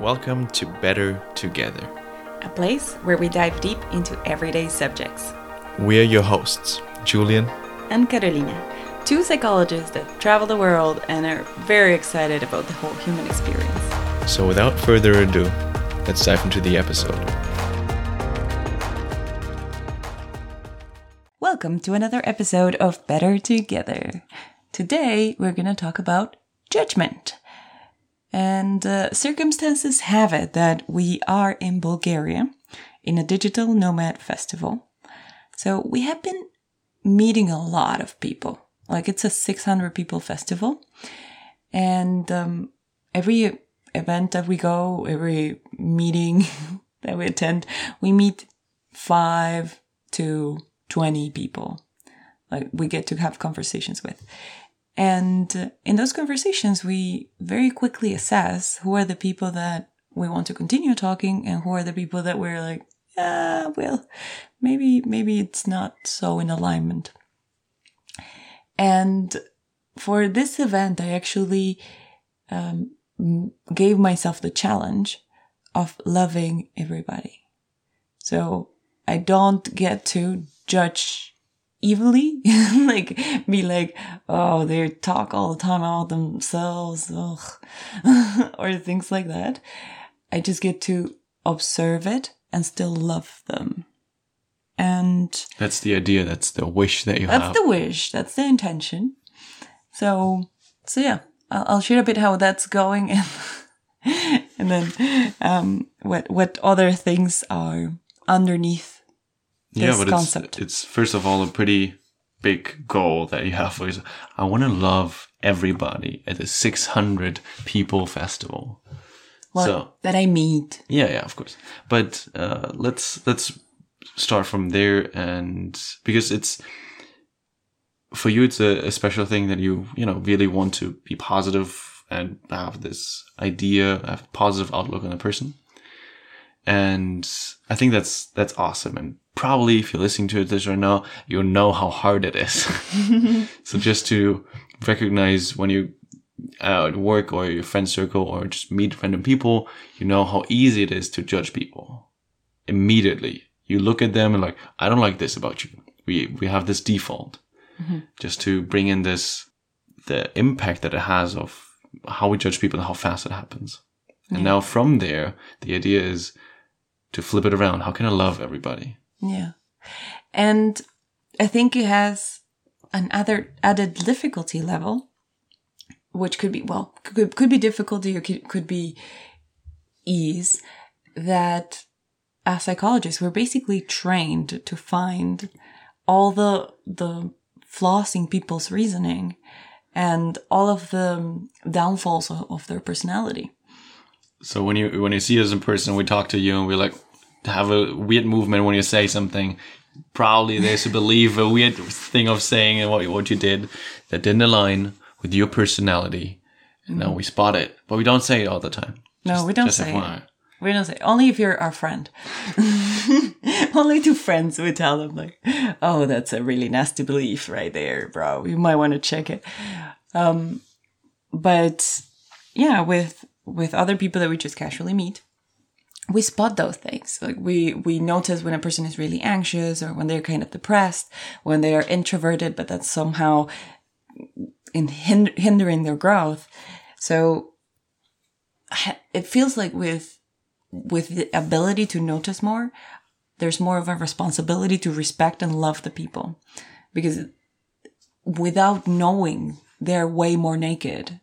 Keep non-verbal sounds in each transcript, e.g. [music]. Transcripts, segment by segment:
Welcome to Better Together. a place where we dive deep into everyday subjects. We are your hosts, Julian. And Carolina, two psychologists that travel the world and are very excited about the whole human experience. So, without further ado, let's dive into the episode. Welcome to another episode of Better Together. Today, we're going to talk about judgment. And uh, circumstances have it that we are in Bulgaria in a digital nomad festival. So we have been meeting a lot of people. Like it's a 600 people festival. And um, every event that we go, every meeting [laughs] that we attend, we meet five to 20 people. Like we get to have conversations with. And in those conversations, we very quickly assess who are the people that we want to continue talking and who are the people that we're like, yeah, well, maybe, maybe it's not so in alignment. And for this event, I actually um, gave myself the challenge of loving everybody. So I don't get to judge evilly, [laughs] like be like, oh, they talk all the time about themselves, ugh, [laughs] or things like that. I just get to observe it and still love them. And That's the idea, that's the wish that you that's have. the wish. That's the intention. So, so yeah, I'll, I'll share a bit how that's going [laughs] and, and then, um, what, what other things are underneath yeah, but concept. it's it's first of all a pretty big goal that you have. Is I want to love everybody at a 600 people festival. well, so that I meet. Yeah, yeah, of course. But uh, let's let's start from there, and because it's for you, it's a, a special thing that you you know really want to be positive and have this idea, have a positive outlook on a person, and I think that's that's awesome. And probably if you're listening to this right now, you'll know how hard it is. [laughs] so just to recognize when you uh, at work or your friend circle or just meet random people, you know how easy it is to judge people immediately. You look at them and like, I don't like this about you. We, we have this default just to bring in this, the impact that it has of how we judge people and how fast it happens. And now from there, the idea is to flip it around. How can I love everybody? Yeah. And I think it has an other added difficulty level, which could be, well, could, could be difficulty or could, could be ease that as psychologists, we're basically trained to find all the, the flaws in people's reasoning and all of the downfalls of, of their personality. So when you when you see us in person, we talk to you and we like have a weird movement when you say something. Probably there's a belief, a weird thing of saying and what what you did that didn't align with your personality. And now we spot it, but we don't say it all the time. No, we don't say FYI. it. We don't say only if you're our friend. [laughs] only to friends we tell them like, "Oh, that's a really nasty belief right there, bro. You might want to check it." Um, but yeah, with with other people that we just casually meet, we spot those things. Like we we notice when a person is really anxious or when they're kind of depressed, when they are introverted, but that's somehow in hind- hindering their growth. So it feels like with with the ability to notice more, there's more of a responsibility to respect and love the people, because without knowing, they're way more naked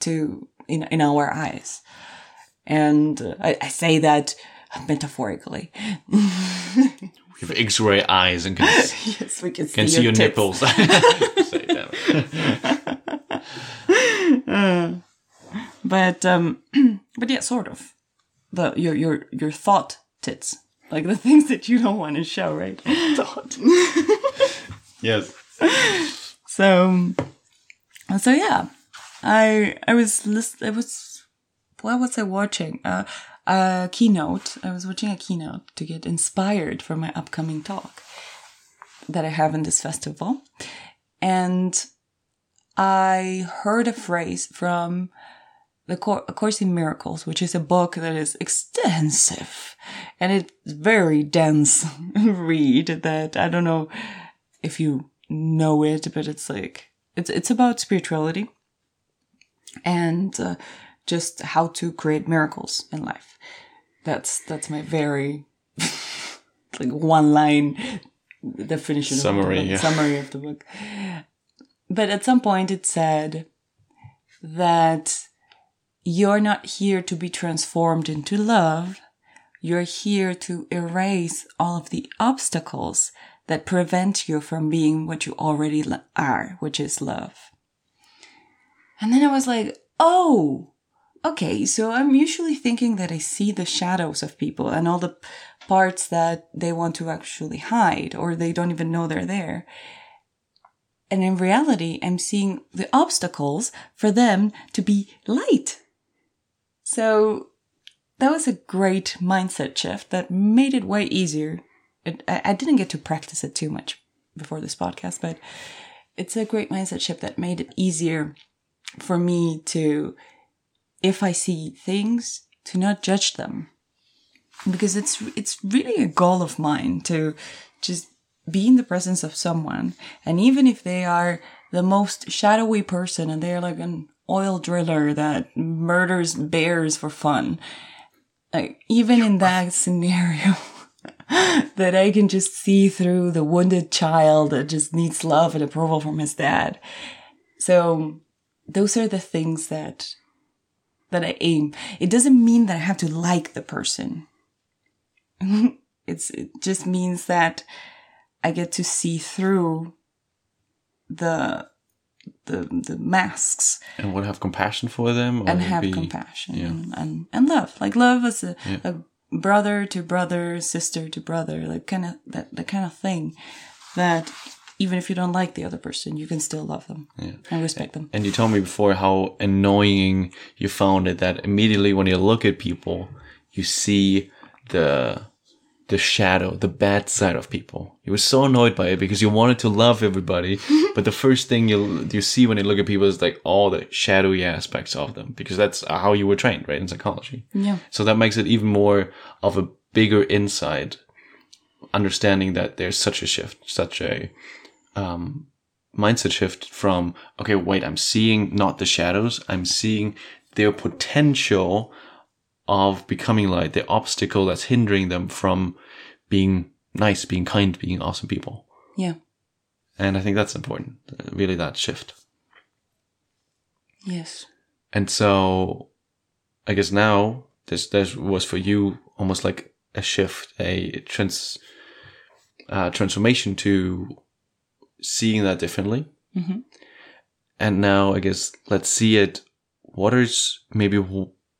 to in in our eyes. And uh, I, I say that metaphorically. [laughs] We have X-ray eyes and can, [laughs] yes, we can see, can see your tits. nipples. [laughs] That. But um, [clears throat] but yeah, sort of. The your your your thought tits, like the things that you don't want to show, right? Thought. yes. So, so yeah, I I was list I was what was I watching? Uh, a keynote. I was watching a keynote to get inspired for my upcoming talk that I have in this festival, and I heard a phrase from the A Course in Miracles, which is a book that is extensive and it's very dense [laughs] read that I don't know if you know it, but it's like, it's, it's about spirituality and uh, just how to create miracles in life. That's, that's my very, [laughs] like one line definition Summary, of the book, yeah. summary of the book. But at some point it said that you're not here to be transformed into love. You're here to erase all of the obstacles that prevent you from being what you already are, which is love. And then I was like, oh, okay. So I'm usually thinking that I see the shadows of people and all the parts that they want to actually hide or they don't even know they're there. And in reality, I'm seeing the obstacles for them to be light. So that was a great mindset shift that made it way easier. It, I, I didn't get to practice it too much before this podcast, but it's a great mindset shift that made it easier for me to, if I see things, to not judge them. Because it's, it's really a goal of mine to just be in the presence of someone. And even if they are the most shadowy person and they're like an oil driller that murders bears for fun, like even in that [laughs] scenario, [laughs] that I can just see through the wounded child that just needs love and approval from his dad. So those are the things that that I aim. It doesn't mean that I have to like the person. [laughs] it's it just means that I get to see through the the the masks And would have compassion for them, or and have be- compassion yeah. and, and love. Like love is a, a brother to brother, sister to brother, like kind of that the kind of thing that even if you don't like the other person, you can still love them and respect them. And you told me before how annoying you found it that immediately when you look at people, you see the the shadow, the bad side of people. You were so annoyed by it because you wanted to love everybody, [laughs] but the first thing you you see when you look at people is like all the shadowy aspects of them because that's how you were trained, right, in psychology. Yeah. So that makes it even more of a bigger insight, understanding that there's such a shift, such a um, mindset shift from, okay, wait, I'm seeing not the shadows, I'm seeing their potential of becoming light, the obstacle that's hindering them from being nice, being kind, being awesome people. Yeah. And I think that's important, really, that shift. Yes. And so I guess now this this was for you almost like a shift, a trans uh, transformation to seeing that differently. Mhm. And now I guess let's see it. What is maybe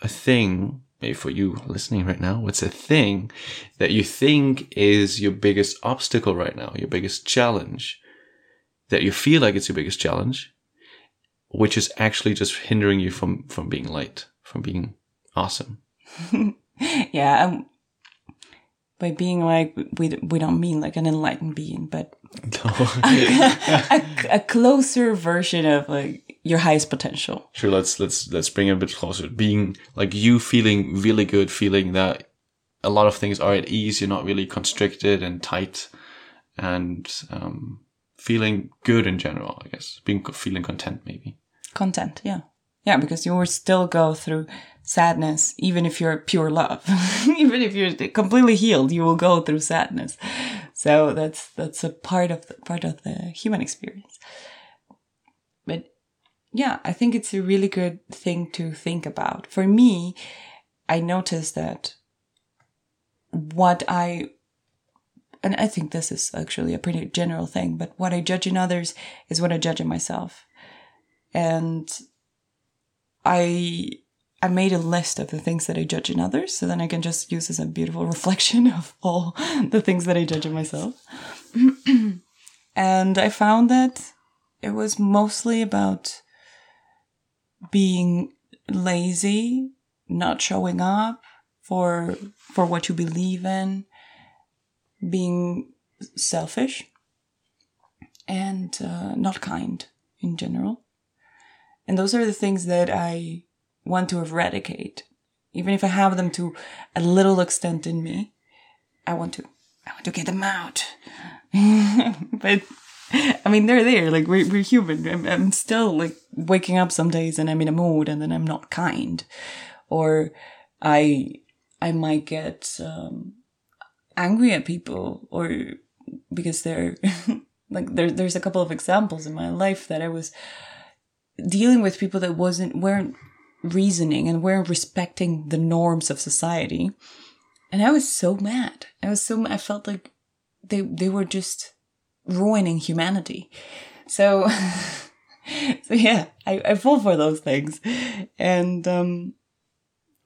a thing, maybe for you listening right now, what's a thing that you think is your biggest obstacle right now, your biggest challenge, that you feel like it's your biggest challenge, which is actually just hindering you from from being light, from being awesome. [laughs] Yeah. Um, by being like, we, we don't mean like an enlightened being, but [laughs] a, a closer version of like your highest potential. sure, let's let's let's bring it a bit closer. Being like you feeling really good, feeling that a lot of things are at ease. You're not really constricted and tight, and um, feeling good in general. I guess being feeling content, maybe. Content. Yeah. Yeah. Because you will still go through sadness, even if you're pure love, [laughs] even if you're completely healed, you will go through sadness. So that's, that's a part of the, part of the human experience. But yeah, I think it's a really good thing to think about. For me, I noticed that what I, and I think this is actually a pretty general thing, but what I judge in others is what I judge in myself. And I, I made a list of the things that I judge in others, so then I can just use as a beautiful [laughs] reflection of all the things that I judge in myself. [clears throat] and I found that it was mostly about being lazy, not showing up for for what you believe in, being selfish, and uh, not kind in general. And those are the things that I want to eradicate. Even if I have them to a little extent in me, I want to, I want to get them out. [laughs] but I mean, they're there. Like we're, we're human. I'm, I'm still like waking up some days and I'm in a mood and then I'm not kind or I, I might get, um, angry at people or because they're [laughs] like there, there's a couple of examples in my life that I was dealing with people that wasn't weren't reasoning and weren't respecting the norms of society. And I was so mad. I was so I felt like they they were just ruining humanity. So [laughs] so yeah I, I fall for those things. And um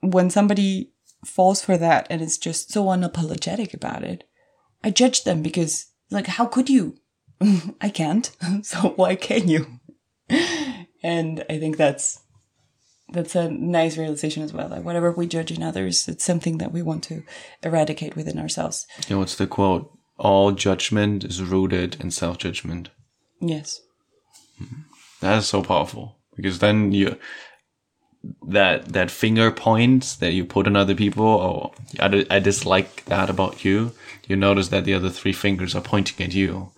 when somebody falls for that and is just so unapologetic about it I judge them because like how could you? [laughs] I can't. [laughs] So why can you? And I think that's that's a nice realization as well. Like whatever we judge in others, it's something that we want to eradicate within ourselves. You know, what's the quote? All judgment is rooted in self judgment. Yes. Hmm. That is so powerful because then you that that finger points that you put on other people. Oh, I, I dislike that about you. You notice that the other three fingers are pointing at you.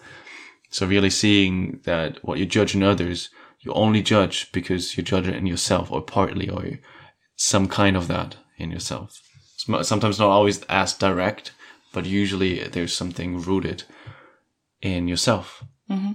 So really seeing that what you judge in others, you only judge because you judge it in yourself or partly or some kind of that in yourself. Sometimes not always as direct, but usually there's something rooted in yourself. Mm-hmm.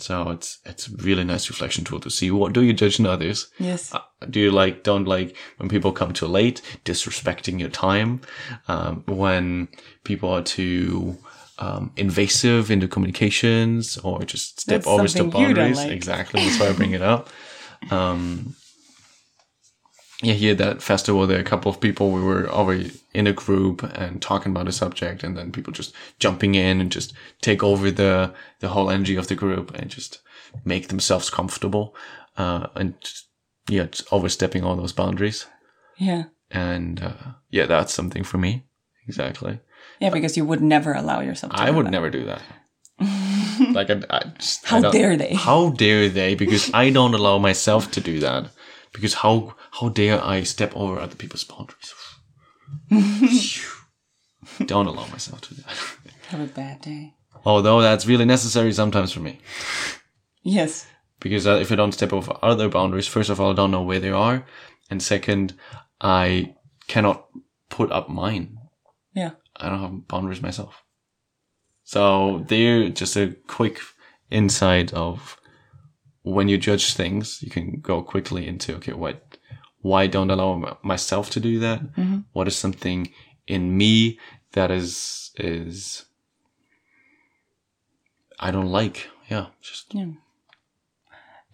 So it's it's a really nice reflection tool to see what do you judge in others. Yes. Uh, do you like don't like when people come too late, disrespecting your time, um, when people are too um, invasive into communications or just step That's over the something you don't boundaries. like. Exactly. That's why I bring it up. Um, yeah, here at that festival, there are a couple of people. We were already in a group and talking about a subject, and then people just jumping in and just take over the the whole energy of the group and just make themselves comfortable, uh, and just, yeah, just overstepping all those boundaries. Yeah. And uh, yeah, that's something for me. Exactly. Yeah, because you would never allow yourself to I would that. never do that. [laughs] like I, I just, I How don't- dare they? How dare they? Because I don't allow myself to do that. Because how how dare I step over other people's boundaries? don't allow myself to do that. Have a bad day. Although that's really necessary sometimes for me. Yes. Because uh, if I don't step over other boundaries, first of all, I don't know where they are, and second, I cannot put up mine. I don't have boundaries myself. So they're just a quick insight of when you judge things, you can go quickly into, okay, what, why don't allow myself to do that? Mm-hmm. What is something in me that is, is, I don't like. Yeah. Just, Yeah.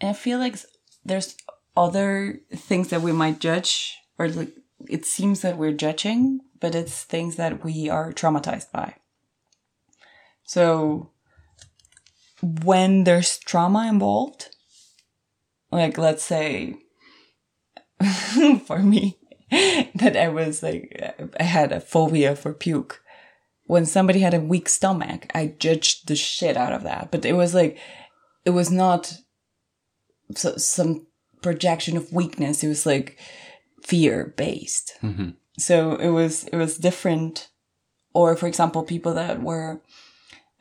And I feel like there's other things that we might judge, or like it seems that we're judging, but it's things that we are traumatized by. So when there's trauma involved, like let's say [laughs] for me, [laughs] that I was like, I had a phobia for puke. When somebody had a weak stomach, I judged the shit out of that. But it was like, it was not so, some projection of weakness. It was like fear based. Mhm. So it was it was different. Or for example, people that were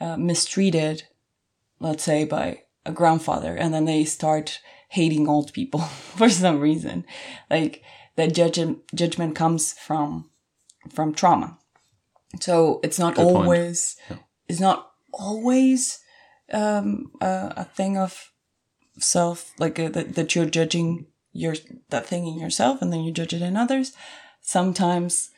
uh, mistreated, let's say by a grandfather, and then they start hating old people [laughs] for some reason. Like that judgment judgment comes from from trauma. So it's not Good always it's not always um, a, a thing of self like uh, that, that you're judging your that thing in yourself and then you judge it in others sometimes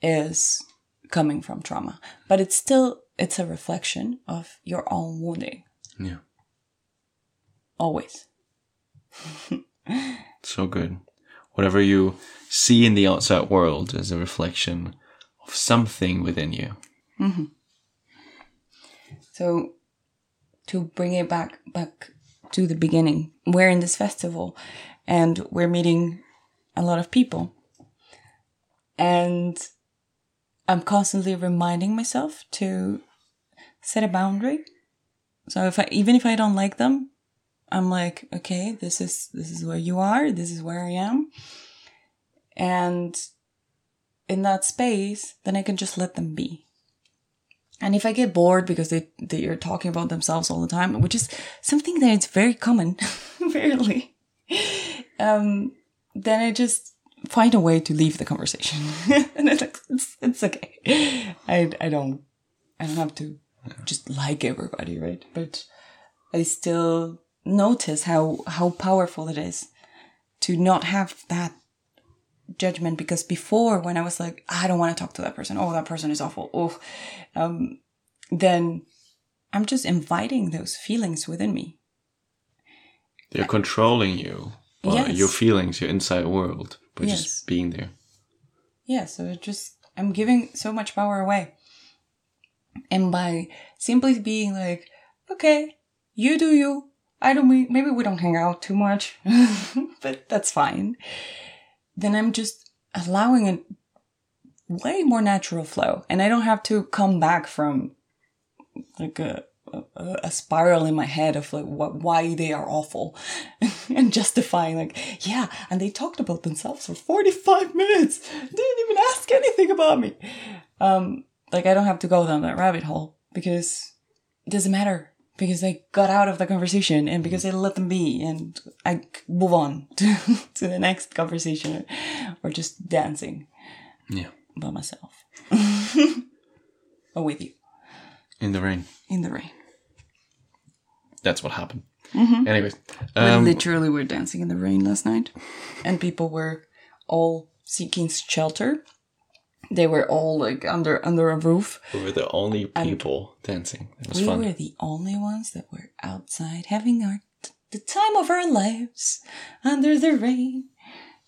is coming from trauma but it's still it's a reflection of your own wounding yeah. always [laughs] So good. Whatever you see in the outside world is a reflection of something within you. Mm-hmm. So to bring it back back to the beginning, we're in this festival and we're meeting a lot of people. And I'm constantly reminding myself to set a boundary. So if I even if I don't like them, I'm like, okay, this is this is where you are, this is where I am. And in that space, then I can just let them be. And if I get bored because they, they are talking about themselves all the time, which is something that is very common, [laughs] rarely, um, then I just find a way to leave the conversation. [laughs] and it's, like, it's, it's okay. I, I don't, I don't have to just like everybody, right? But I still notice how, how powerful it is to not have that judgment because before when I was like, I don't want to talk to that person. Oh, that person is awful. Oh, um, then I'm just inviting those feelings within me. They're controlling you, or Yes. your feelings, your inside world, by Yes. just being there. Yeah, so it just I'm giving so much power away. And by simply being like, okay, you do you. I don't we maybe we don't hang out too much, [laughs] but that's fine. Then I'm just allowing a way more natural flow, and I don't have to come back from like a a, a spiral in my head of like what why they are awful [laughs] and justifying like yeah and they talked about themselves for 45 minutes didn't even ask anything about me um like i don't have to go down that rabbit hole because it doesn't matter because they got out of the conversation and because I let them be and I move on [laughs] to, to the next conversation or just dancing Yeah. by myself [laughs] or with you In the rain. in the rain. That's what happened. Anyways, We um, literally were dancing in the rain last night, and people were all seeking shelter. They were all like under under a roof. we were the only people dancing. It was we fun. were the only ones that were outside having our the time of our lives under the rain,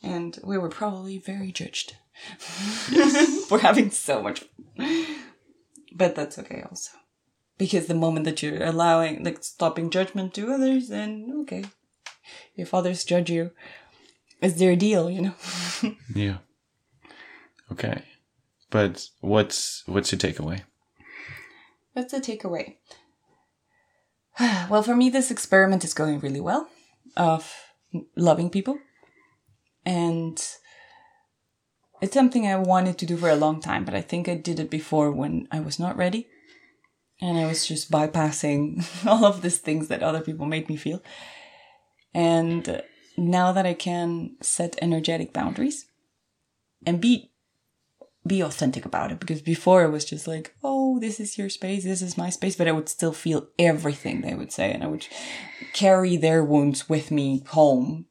and we were probably very judged [laughs] for having so much. fun. But that's okay also, because the moment that you're allowing like stopping judgment to others, then okay, if others judge you, it's their deal, you know. [laughs] Yeah. Okay. But what's what's your takeaway? What's the takeaway. [sighs] well, for me, this experiment is going really well of loving people. And it's something I wanted to do for a long time, but I think I did it before when I was not ready. And I was just bypassing [laughs] all of these things that other people made me feel. And now that I can set energetic boundaries and be be authentic about it because before it was just like, oh, this is your space, this is my space, but I would still feel everything they would say and I would carry their wounds with me home.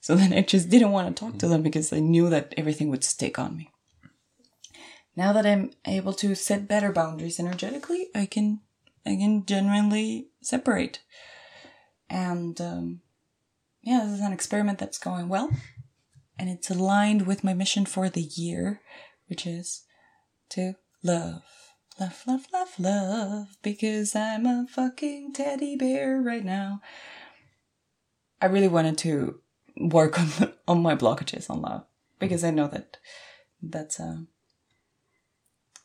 So then I just didn't want to talk to them because I knew that everything would stick on me. Now that I'm able to set better boundaries energetically, I can I can genuinely separate. And um, yeah, this is an experiment that's going well. And it's aligned with my mission for the year, which is to love. Love, love, love, love, because I'm a fucking teddy bear right now. I really wanted to work [laughs] on on my blockages on love because I know that that's a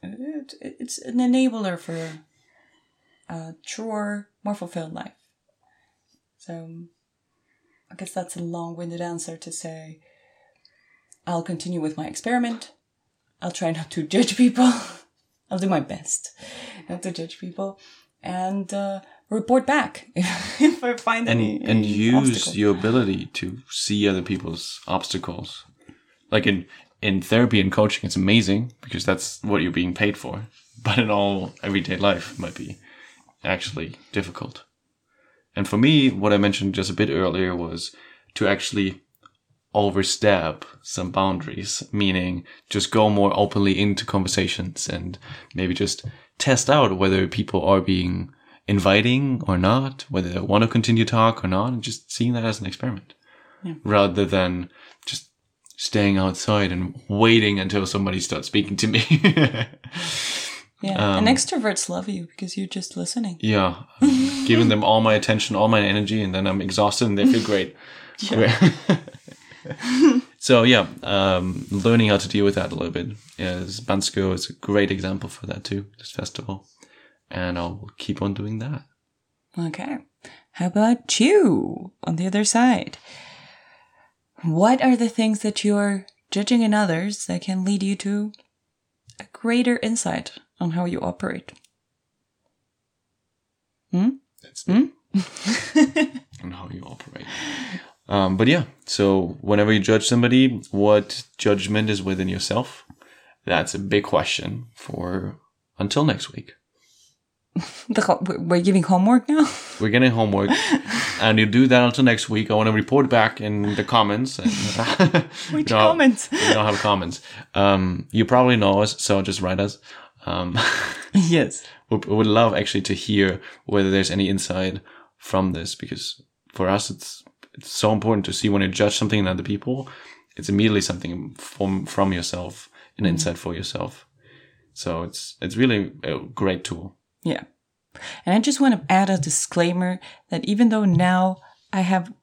it, it's an enabler for a truer, more fulfilled life. So I guess that's a long-winded answer to say I'll continue with my experiment. I'll try not to [laughs] judge people. I'll do my best not to judge people and uh, report back [laughs] if, if I find And any, and any use obstacle. your ability to see other people's obstacles. Like in in therapy and coaching, it's amazing because that's what you're being paid for. [laughs] But in all everyday life, it might be actually difficult. And for me, what I mentioned just a bit earlier was to actually overstep some boundaries, meaning just go more openly into conversations and maybe just test out whether people are being inviting or not, whether they want to continue talk or not, and just seeing that as an experiment rather than just staying outside and waiting until somebody starts speaking to me. [laughs] Yeah, Um, and extroverts love you because you're just listening. yeah, [laughs] giving them all my attention, all my energy, and then I'm exhausted and they feel great. [laughs] so yeah, um, learning how to deal with that a little bit. Is Bansko is a great example for that too. This festival, and I'll keep on doing that. Okay. How about you on the other side? What are the things that you're judging in others that can lead you to a greater insight on how you operate. That's the, [laughs] and how you operate. Um, but yeah, so whenever you judge somebody, what judgment is within yourself? That's a big question for until next week. [laughs] The we're- giving homework now? We're getting homework, [laughs] and you do that until next week. I want to report back in the comments. And, [laughs] Which No. comments? we don't have comments. Um, you probably know us, so just write us. Um, yes. we would love actually to hear whether there's any insight from this, because for us, it's it's so important to see when you judge something in other people, it's immediately something from from yourself, an insight for yourself. So it's it's really a great tool. Yeah. And I just want to add a disclaimer that even though now I have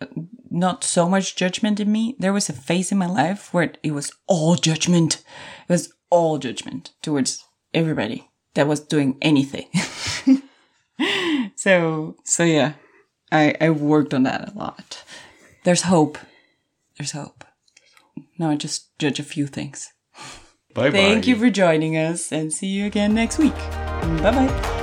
uh, not so much judgment in me, there was a phase in my life where it was all judgment. It was all judgment towards everybody that was doing anything. [laughs] so, so yeah, I, I worked on that a lot. There's hope. There's hope. Now I just judge a few things. Bye bye. Thank you for joining us and see you again next week. Bye bye.